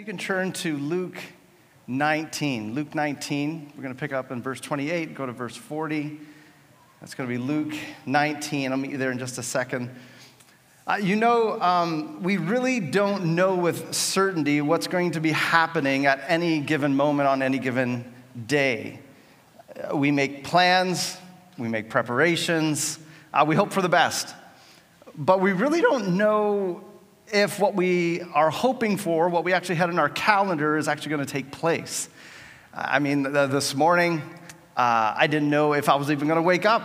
you can turn to Luke 19. Luke 19, we're going to pick up in verse 28, go to verse 40. That's going to be Luke 19. I'll meet you there in just a second. Uh, you know, um, we really don't know with certainty what's going to be happening at any given moment on any given day. Uh, we make plans, we make preparations, uh, we hope for the best. But we really don't know if what we are hoping for, what we actually had in our calendar, is actually going to take place. I mean, this morning, uh, I didn't know if I was even going to wake up.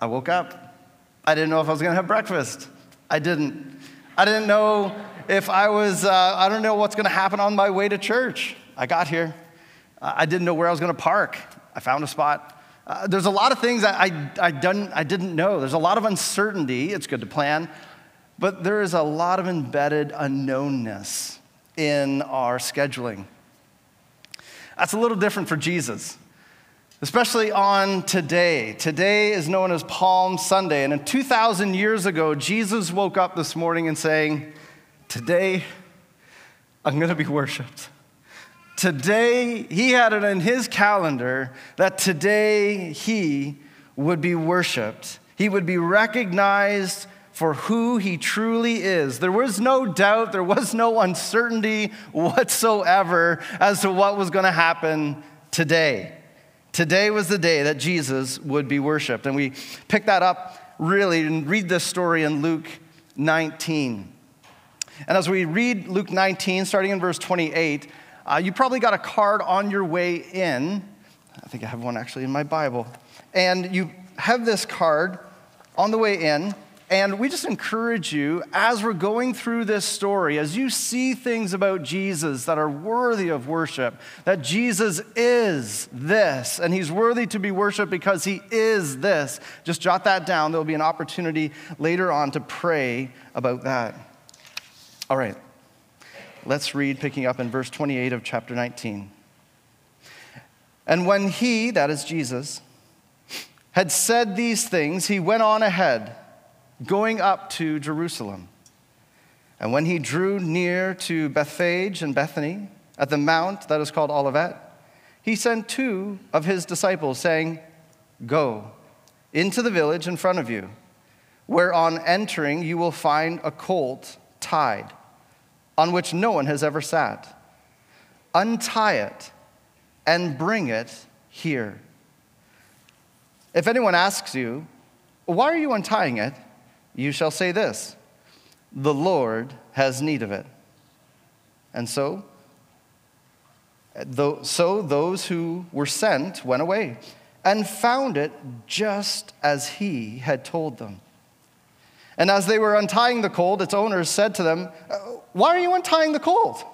I woke up. I didn't know if I was going to have breakfast. I didn't. I didn't know if I was, uh, I don't know what's going to happen on my way to church. I got here. Uh, I didn't know where I was going to park. I found a spot. Uh, there's a lot of things I, I, I, done, I didn't know. There's a lot of uncertainty. It's good to plan. But there is a lot of embedded unknownness in our scheduling. That's a little different for Jesus, especially on today. Today is known as Palm Sunday. And 2,000 years ago, Jesus woke up this morning and saying, Today, I'm going to be worshiped. Today, he had it in his calendar that today he would be worshiped. He would be recognized for who he truly is. There was no doubt, there was no uncertainty whatsoever as to what was going to happen today. Today was the day that Jesus would be worshiped. And we pick that up really and read this story in Luke 19. And as we read Luke 19, starting in verse 28, uh, you probably got a card on your way in. I think I have one actually in my Bible. And you have this card on the way in. And we just encourage you as we're going through this story, as you see things about Jesus that are worthy of worship, that Jesus is this, and he's worthy to be worshiped because he is this. Just jot that down. There'll be an opportunity later on to pray about that. All right, let's read, picking up in verse 28 of chapter 19. And when he, that is Jesus, had said these things, he went on ahead going up to Jerusalem. And when he drew near to Bethphage and Bethany at the mount that is called Olivet, he sent two of his disciples, saying, Go into the village in front of you, where on entering you will find a colt tied, on which no one has ever sat. Untie it and bring it here. If anyone asks you, Why are you untying it? You shall say this The Lord has need of it. And so, so those who were sent went away and found it just as he had told them. And as they were untying the colt, its owners said to them, uh, Why are you untying the colt?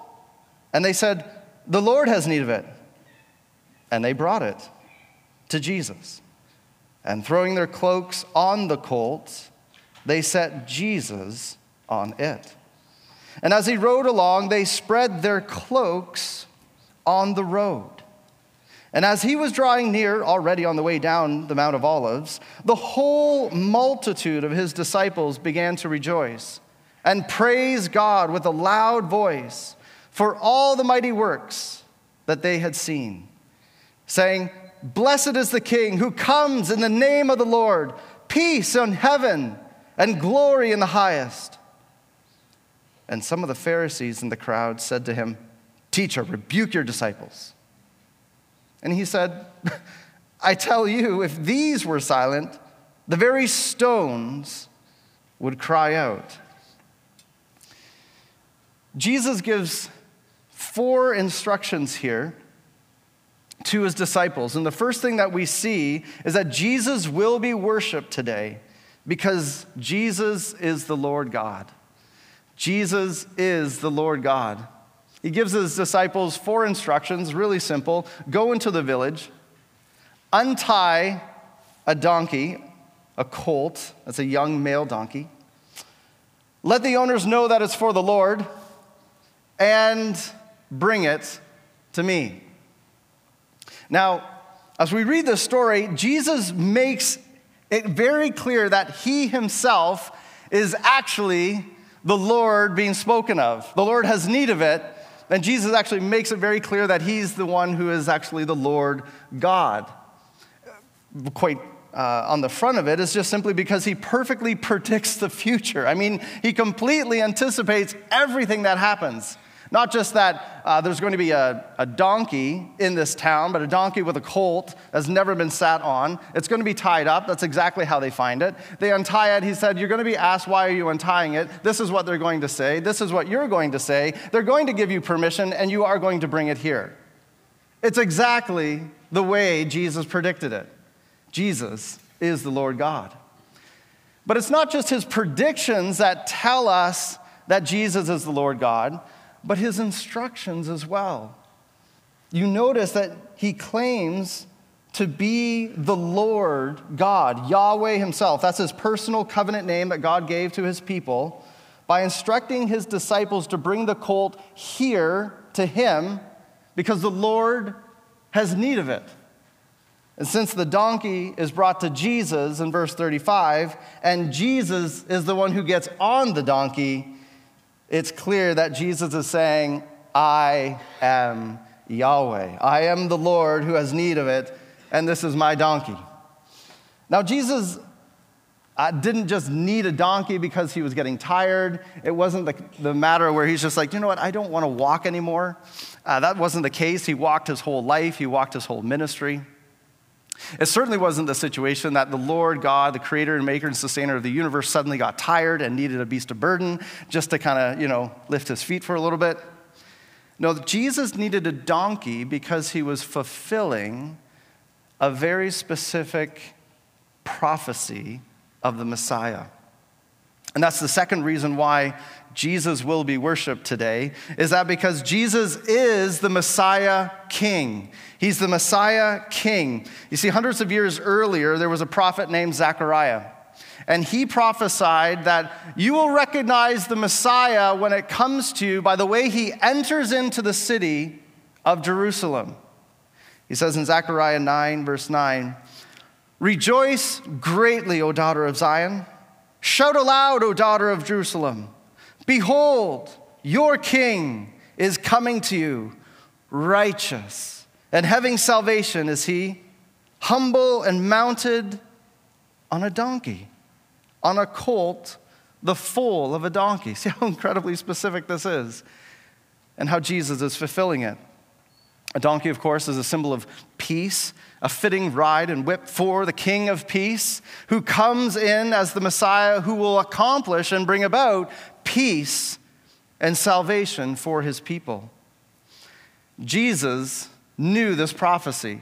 And they said, The Lord has need of it. And they brought it to Jesus. And throwing their cloaks on the colt, they set Jesus on it. And as he rode along, they spread their cloaks on the road. And as he was drawing near, already on the way down the Mount of Olives, the whole multitude of his disciples began to rejoice and praise God with a loud voice for all the mighty works that they had seen, saying, Blessed is the King who comes in the name of the Lord, peace in heaven and glory in the highest. And some of the Pharisees in the crowd said to him, Teacher, rebuke your disciples. And he said, I tell you, if these were silent, the very stones would cry out. Jesus gives four instructions here to his disciples. And the first thing that we see is that Jesus will be worshiped today because Jesus is the Lord God. Jesus is the Lord God. He gives his disciples four instructions, really simple go into the village, untie a donkey, a colt, that's a young male donkey. Let the owners know that it's for the Lord, and bring it to me. Now, as we read this story, Jesus makes it very clear that he himself is actually the Lord being spoken of. The Lord has need of it And Jesus actually makes it very clear that he's the one who is actually the Lord God. Quite uh, on the front of it is just simply because he perfectly predicts the future. I mean, he completely anticipates everything that happens. Not just that uh, there's going to be a, a donkey in this town, but a donkey with a colt that's never been sat on. It's going to be tied up. That's exactly how they find it. They untie it. He said, You're going to be asked, Why are you untying it? This is what they're going to say. This is what you're going to say. They're going to give you permission, and you are going to bring it here. It's exactly the way Jesus predicted it. Jesus is the Lord God. But it's not just his predictions that tell us that Jesus is the Lord God but his instructions as well. You notice that he claims to be the Lord God, Yahweh himself. That's his personal covenant name that God gave to his people by instructing his disciples to bring the colt here to him because the Lord has need of it. And since the donkey is brought to Jesus in verse 35, and Jesus is the one who gets on the donkey, it's clear that Jesus is saying, I am Yahweh. I am the Lord who has need of it, and this is my donkey. Now, Jesus uh, didn't just need a donkey because he was getting tired. It wasn't the, the matter where he's just like, you know what, I don't want to walk anymore. Uh, that wasn't the case. He walked his whole life, he walked his whole ministry. It certainly wasn't the situation that the Lord God, the creator and maker and sustainer of the universe, suddenly got tired and needed a beast of burden just to kind of, you know, lift his feet for a little bit. No, Jesus needed a donkey because he was fulfilling a very specific prophecy of the Messiah. And that's the second reason why Jesus will be worshiped today, is that because Jesus is the Messiah King. He's the Messiah King. You see, hundreds of years earlier, there was a prophet named Zechariah. And he prophesied that you will recognize the Messiah when it comes to you by the way he enters into the city of Jerusalem. He says in Zechariah 9, verse 9, Rejoice greatly, O daughter of Zion. Shout aloud, O daughter of Jerusalem. Behold, your king is coming to you, righteous, and having salvation is he, humble and mounted on a donkey, on a colt, the foal of a donkey. See how incredibly specific this is, and how Jesus is fulfilling it. A donkey, of course, is a symbol of peace, a fitting ride and whip for the King of Peace, who comes in as the Messiah who will accomplish and bring about peace and salvation for his people. Jesus knew this prophecy,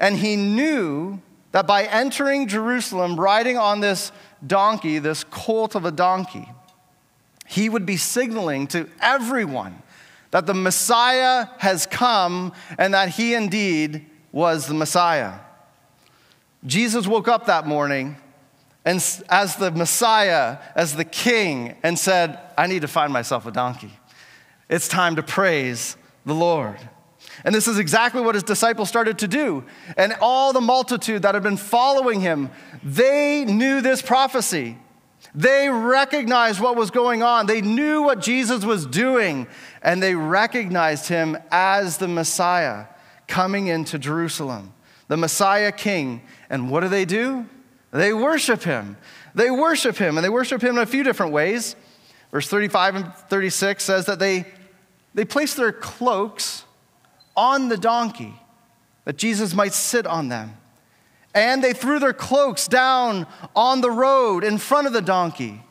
and he knew that by entering Jerusalem riding on this donkey, this colt of a donkey, he would be signaling to everyone that the Messiah has come and that he indeed was the Messiah. Jesus woke up that morning and as the Messiah, as the King, and said, I need to find myself a donkey. It's time to praise the Lord. And this is exactly what his disciples started to do. And all the multitude that had been following him, they knew this prophecy. They recognized what was going on. They knew what Jesus was doing, and they recognized him as the Messiah coming into Jerusalem, the Messiah King. And what do they do? They worship him. They worship him, and they worship him in a few different ways. Verse 35 and 36 says that they, they place their cloaks on the donkey, that Jesus might sit on them. And they threw their cloaks down on the road in front of the donkey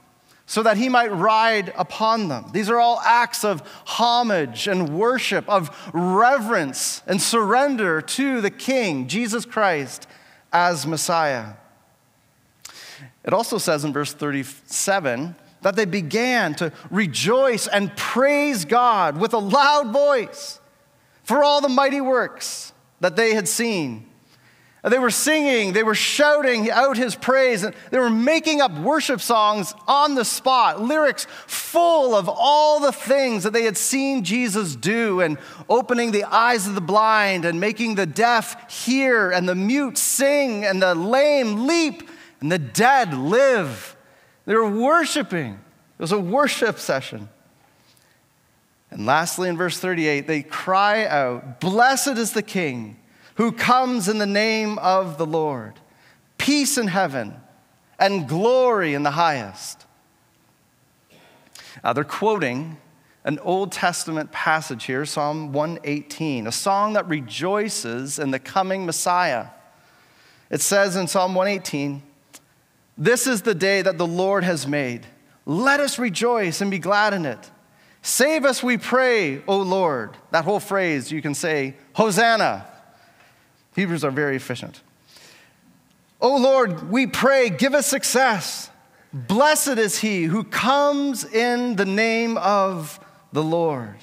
so that he might ride upon them. These are all acts of homage and worship, of reverence and surrender to the King, Jesus Christ, as Messiah. It also says in verse 37 that they began to rejoice and praise God with a loud voice for all the mighty works that they had seen they were singing, they were shouting out his praise, and they were making up worship songs on the spot, lyrics full of all the things that they had seen Jesus do, and opening the eyes of the blind, and making the deaf hear, and the mute sing, and the lame leap, and the dead live. They were worshiping. It was a worship session. And lastly, in verse 38, they cry out, Blessed is the King who comes in the name of the Lord, peace in heaven and glory in the highest. Uh, they're quoting an Old Testament passage here, Psalm 118, a song that rejoices in the coming Messiah. It says in Psalm 118, This is the day that the Lord has made. Let us rejoice and be glad in it. Save us, we pray, O Lord. That whole phrase, you can say, Hosanna. Hebrews are very efficient. O Lord, we pray, give us success. Blessed is he who comes in the name of the Lord.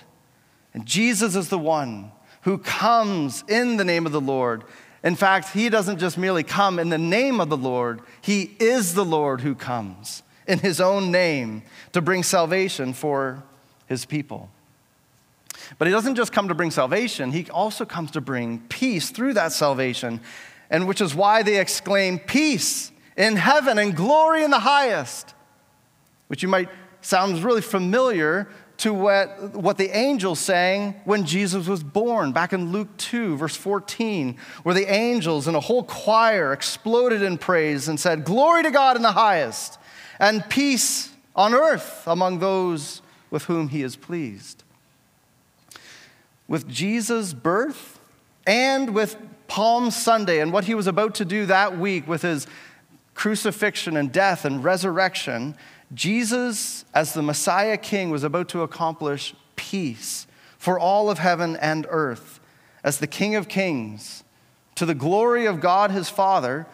And Jesus is the one who comes in the name of the Lord. In fact, he doesn't just merely come in the name of the Lord, he is the Lord who comes in his own name to bring salvation for his people. But he doesn't just come to bring salvation, he also comes to bring peace through that salvation, and which is why they exclaim, Peace in heaven and glory in the highest, which you might sound really familiar to what, what the angels sang when Jesus was born, back in Luke 2, verse 14, where the angels and a whole choir exploded in praise and said, Glory to God in the highest, and peace on earth among those with whom he is pleased. With Jesus' birth and with Palm Sunday and what he was about to do that week with his crucifixion and death and resurrection, Jesus, as the Messiah King, was about to accomplish peace for all of heaven and earth as the King of Kings to the glory of God his Father,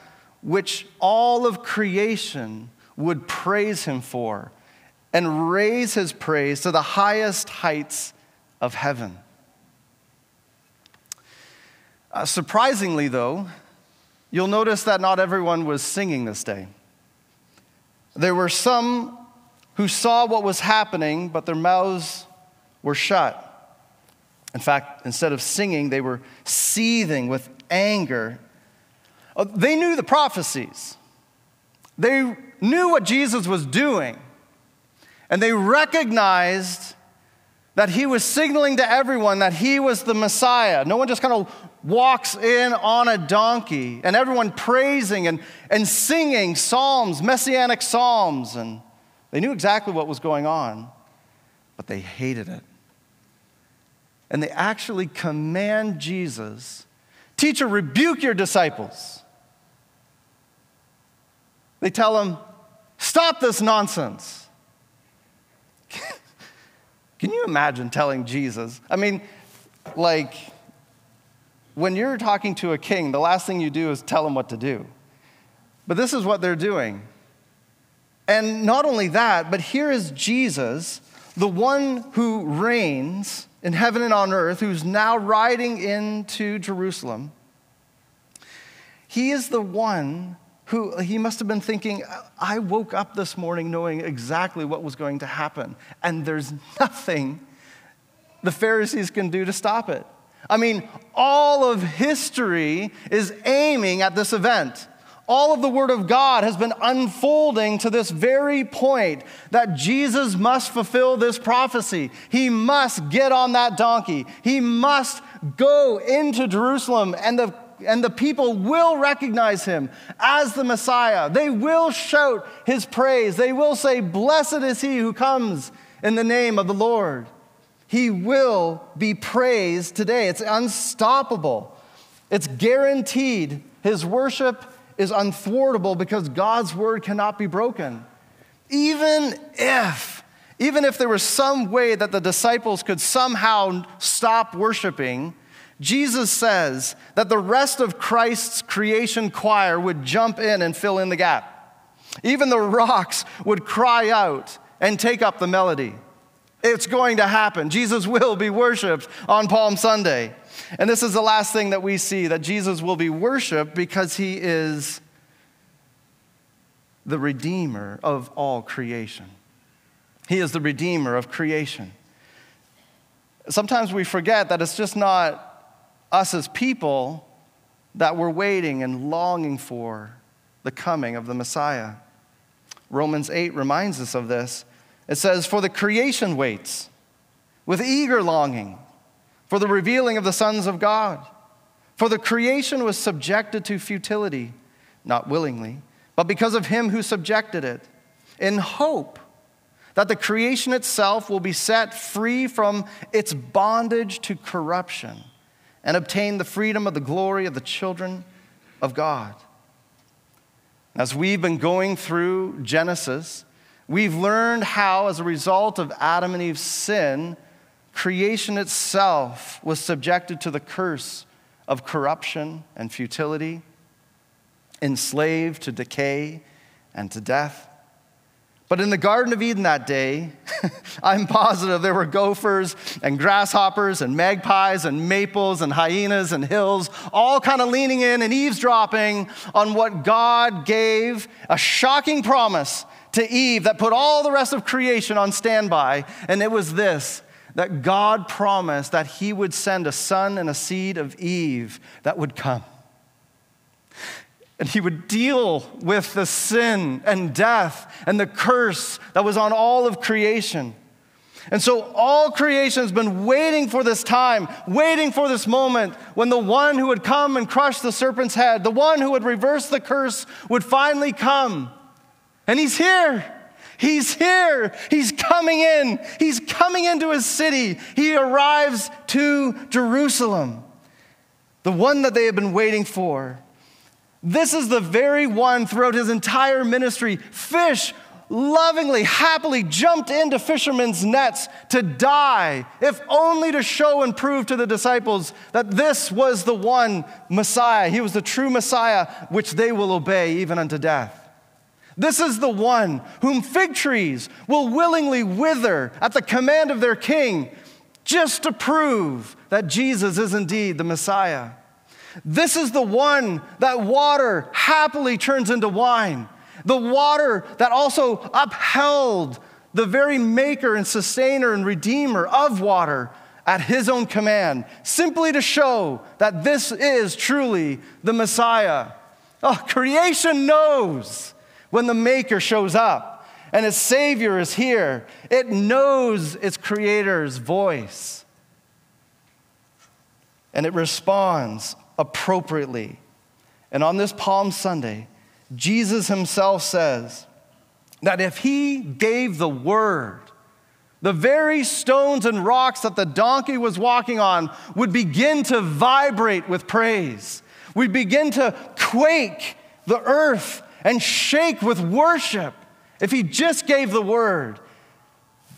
which all of creation would praise him for and raise his praise to the highest heights of heaven. Uh, surprisingly, though, you'll notice that not everyone was singing this day. There were some who saw what was happening, but their mouths were shut. In fact, instead of singing, they were seething with anger. Uh, they knew the prophecies, they knew what Jesus was doing, and they recognized that he was signaling to everyone that he was the Messiah. No one just kind of walks in on a donkey and everyone praising and, and singing psalms, messianic psalms. And they knew exactly what was going on, but they hated it. And they actually command Jesus, Teacher, rebuke your disciples. They tell him, Stop this nonsense. Can you imagine telling Jesus? I mean, like, when you're talking to a king, the last thing you do is tell him what to do. But this is what they're doing. And not only that, but here is Jesus, the one who reigns in heaven and on earth, who's now riding into Jerusalem. He is the one who he must have been thinking, I woke up this morning knowing exactly what was going to happen, and there's nothing the Pharisees can do to stop it. I mean, all of history is aiming at this event. All of the Word of God has been unfolding to this very point that Jesus must fulfill this prophecy. He must get on that donkey. He must go into Jerusalem, and the and the people will recognize him as the Messiah. They will shout his praise. They will say, Blessed is he who comes in the name of the Lord. He will be praised today. It's unstoppable, it's guaranteed. His worship is unthwartable because God's word cannot be broken. Even if, even if there was some way that the disciples could somehow stop worshiping, Jesus says that the rest of Christ's creation choir would jump in and fill in the gap. Even the rocks would cry out and take up the melody. It's going to happen. Jesus will be worshiped on Palm Sunday. And this is the last thing that we see that Jesus will be worshiped because he is the Redeemer of all creation. He is the Redeemer of creation. Sometimes we forget that it's just not us as people that we're waiting and longing for the coming of the Messiah. Romans 8 reminds us of this. It says, For the creation waits with eager longing for the revealing of the sons of God. For the creation was subjected to futility, not willingly, but because of him who subjected it, in hope that the creation itself will be set free from its bondage to corruption and obtain the freedom of the glory of the children of God. As we've been going through Genesis, we've learned how, as a result of Adam and Eve's sin, creation itself was subjected to the curse of corruption and futility, enslaved to decay and to death. But in the Garden of Eden that day, I'm positive there were gophers and grasshoppers and magpies and maples and hyenas and hills, all kind of leaning in and eavesdropping on what God gave a shocking promise to Eve that put all the rest of creation on standby. And it was this that God promised that He would send a son and a seed of Eve that would come and he would deal with the sin and death and the curse that was on all of creation. And so all creation has been waiting for this time, waiting for this moment when the one who would come and crush the serpent's head, the one who would reverse the curse, would finally come. And he's here. He's here. He's coming in. He's coming into his city. He arrives to Jerusalem, the one that they have been waiting for. This is the very one throughout his entire ministry. Fish lovingly, happily jumped into fishermen's nets to die, if only to show and prove to the disciples that this was the one Messiah. He was the true Messiah, which they will obey even unto death. This is the one whom fig trees will willingly wither at the command of their king, just to prove that Jesus is indeed the Messiah. This is the one that water happily turns into wine. The water that also upheld the very maker and sustainer and redeemer of water at his own command, simply to show that this is truly the Messiah. Oh, creation knows when the maker shows up and its savior is here. It knows its creator's voice. And it responds appropriately. And on this Palm Sunday, Jesus himself says that if he gave the word, the very stones and rocks that the donkey was walking on would begin to vibrate with praise. We'd begin to quake the earth and shake with worship if he just gave the word.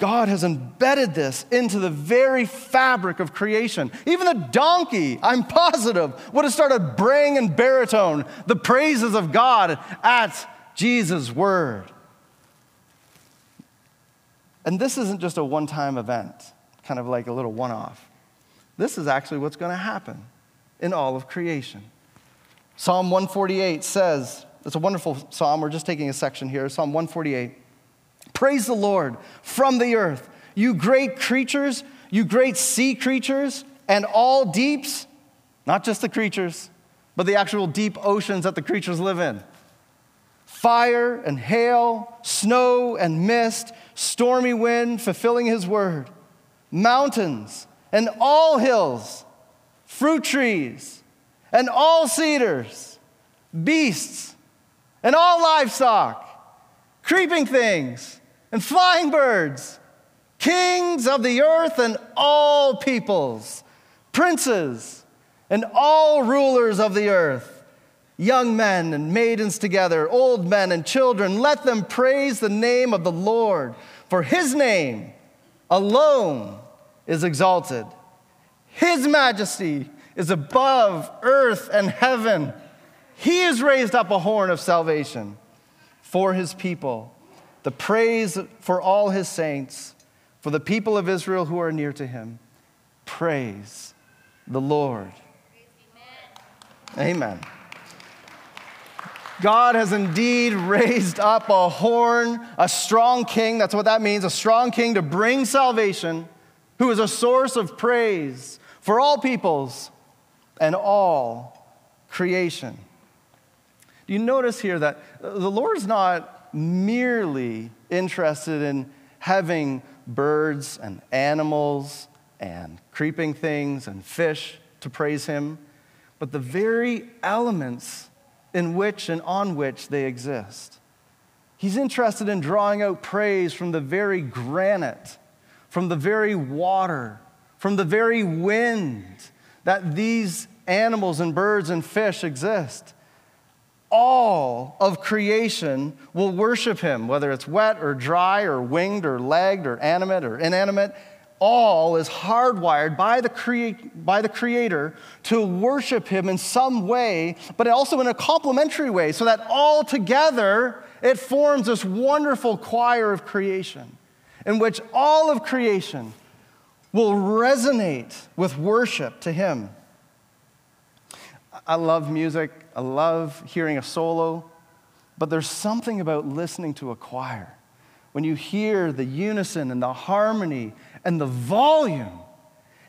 God has embedded this into the very fabric of creation. Even the donkey, I'm positive, would have started braying in baritone the praises of God at Jesus' word. And this isn't just a one time event, kind of like a little one off. This is actually what's going to happen in all of creation. Psalm 148 says, it's a wonderful psalm. We're just taking a section here. Psalm 148. Praise the Lord from the earth, you great creatures, you great sea creatures, and all deeps, not just the creatures, but the actual deep oceans that the creatures live in. Fire and hail, snow and mist, stormy wind fulfilling his word, mountains and all hills, fruit trees and all cedars, beasts and all livestock, creeping things and flying birds, kings of the earth and all peoples, princes and all rulers of the earth, young men and maidens together, old men and children, let them praise the name of the Lord, for his name alone is exalted. His majesty is above earth and heaven. He has raised up a horn of salvation for his people the praise for all his saints, for the people of Israel who are near to him. Praise the Lord. Amen. Amen. God has indeed raised up a horn, a strong king. That's what that means a strong king to bring salvation, who is a source of praise for all peoples and all creation. Do you notice here that the Lord is not merely interested in having birds and animals and creeping things and fish to praise him, but the very elements in which and on which they exist. He's interested in drawing out praise from the very granite, from the very water, from the very wind that these animals and birds and fish exist. All of creation will worship him, whether it's wet or dry or winged or legged or animate or inanimate all is hardwired by the, crea- by the Creator to worship Him in some way, but also in a complementary way, so that all together it forms this wonderful choir of creation in which all of creation will resonate with worship to Him. I love music, I love hearing a solo, but there's something about listening to a choir. When you hear the unison and the harmony and the volume.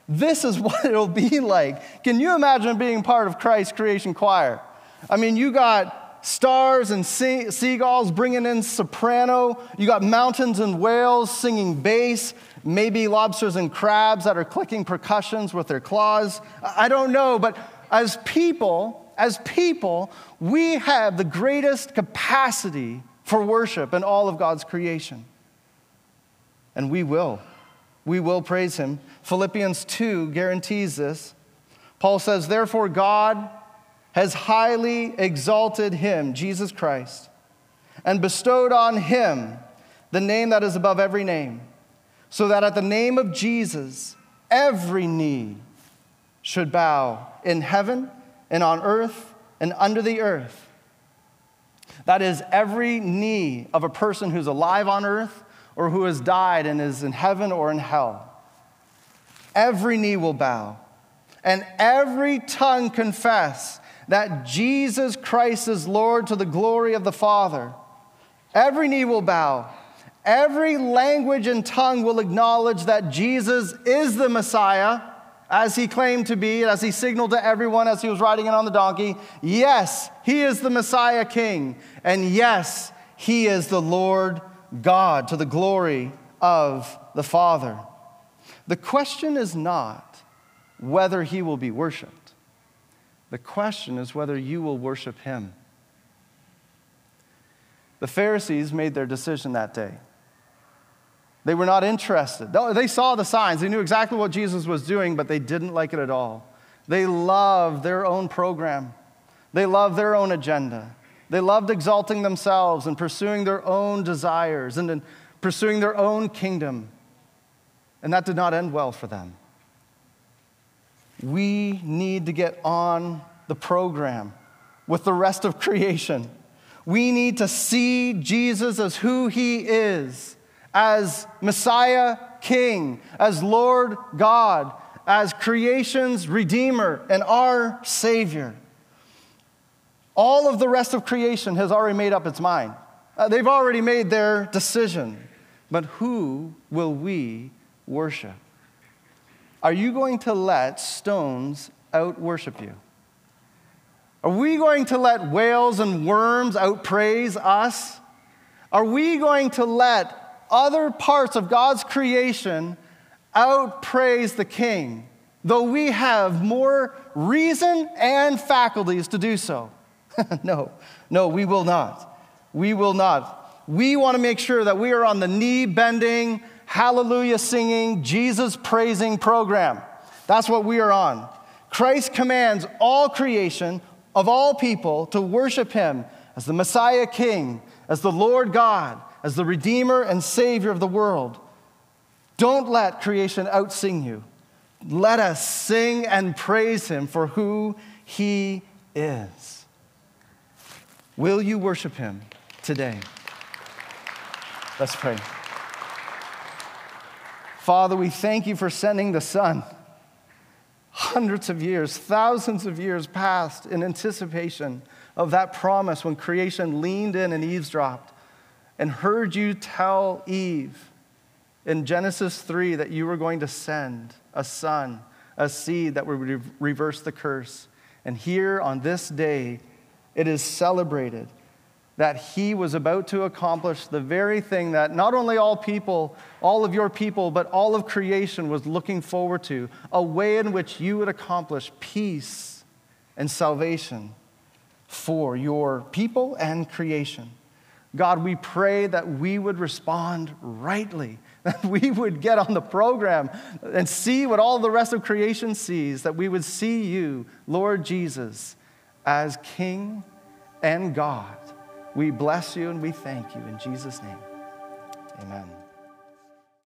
This is what it'll be like. Can you imagine being part of Christ's creation choir? I mean, you got stars and sea- seagulls bringing in soprano, you got mountains and whales singing bass, maybe lobsters and crabs that are clicking percussions with their claws. I don't know, but as people, as people, we have the greatest capacity for worship in all of God's creation. And we will we will praise him. Philippians 2 guarantees this. Paul says, Therefore, God has highly exalted him, Jesus Christ, and bestowed on him the name that is above every name, so that at the name of Jesus, every knee should bow in heaven and on earth and under the earth. That is, every knee of a person who's alive on earth or who has died and is in heaven or in hell. Every knee will bow, and every tongue confess that Jesus Christ is Lord to the glory of the Father. Every knee will bow. Every language and tongue will acknowledge that Jesus is the Messiah, as he claimed to be, as he signaled to everyone as he was riding in on the donkey. Yes, he is the Messiah King. And yes, he is the Lord God to the glory of the Father. The question is not whether he will be worshiped, the question is whether you will worship him. The Pharisees made their decision that day. They were not interested. They saw the signs. They knew exactly what Jesus was doing, but they didn't like it at all. They loved their own program. They loved their own agenda. They loved exalting themselves and pursuing their own desires and pursuing their own kingdom. And that did not end well for them. We need to get on the program with the rest of creation. We need to see Jesus as who he is, as Messiah King, as Lord God, as creation's Redeemer and our Savior. All of the rest of creation has already made up its mind. Uh, they've already made their decision. But who will we worship? Are you going to let stones out worship you? Are we going to let whales and worms outpraise us? Are we going to let other parts of God's creation outpraise the King, though we have more reason and faculties to do so? no, no, we will not. We will not. We want to make sure that we are on the knee bending, hallelujah singing, Jesus praising program. That's what we are on. Christ commands all creation of all people to worship him as the Messiah King, as the Lord God, as the Redeemer and Savior of the world. Don't let creation outsing you. Let us sing and praise him for who he is. Will you worship him today? Let's pray. Father, we thank you for sending the Son. Hundreds of years, thousands of years passed in anticipation of that promise when creation leaned in and eavesdropped and heard you tell Eve in Genesis 3 that you were going to send a son, a seed that would reverse the curse. And here on this day, it is celebrated that he was about to accomplish the very thing that not only all people, all of your people, but all of creation was looking forward to a way in which you would accomplish peace and salvation for your people and creation. God, we pray that we would respond rightly, that we would get on the program and see what all the rest of creation sees, that we would see you, Lord Jesus, as King and God we bless you and we thank you in Jesus' name. Amen.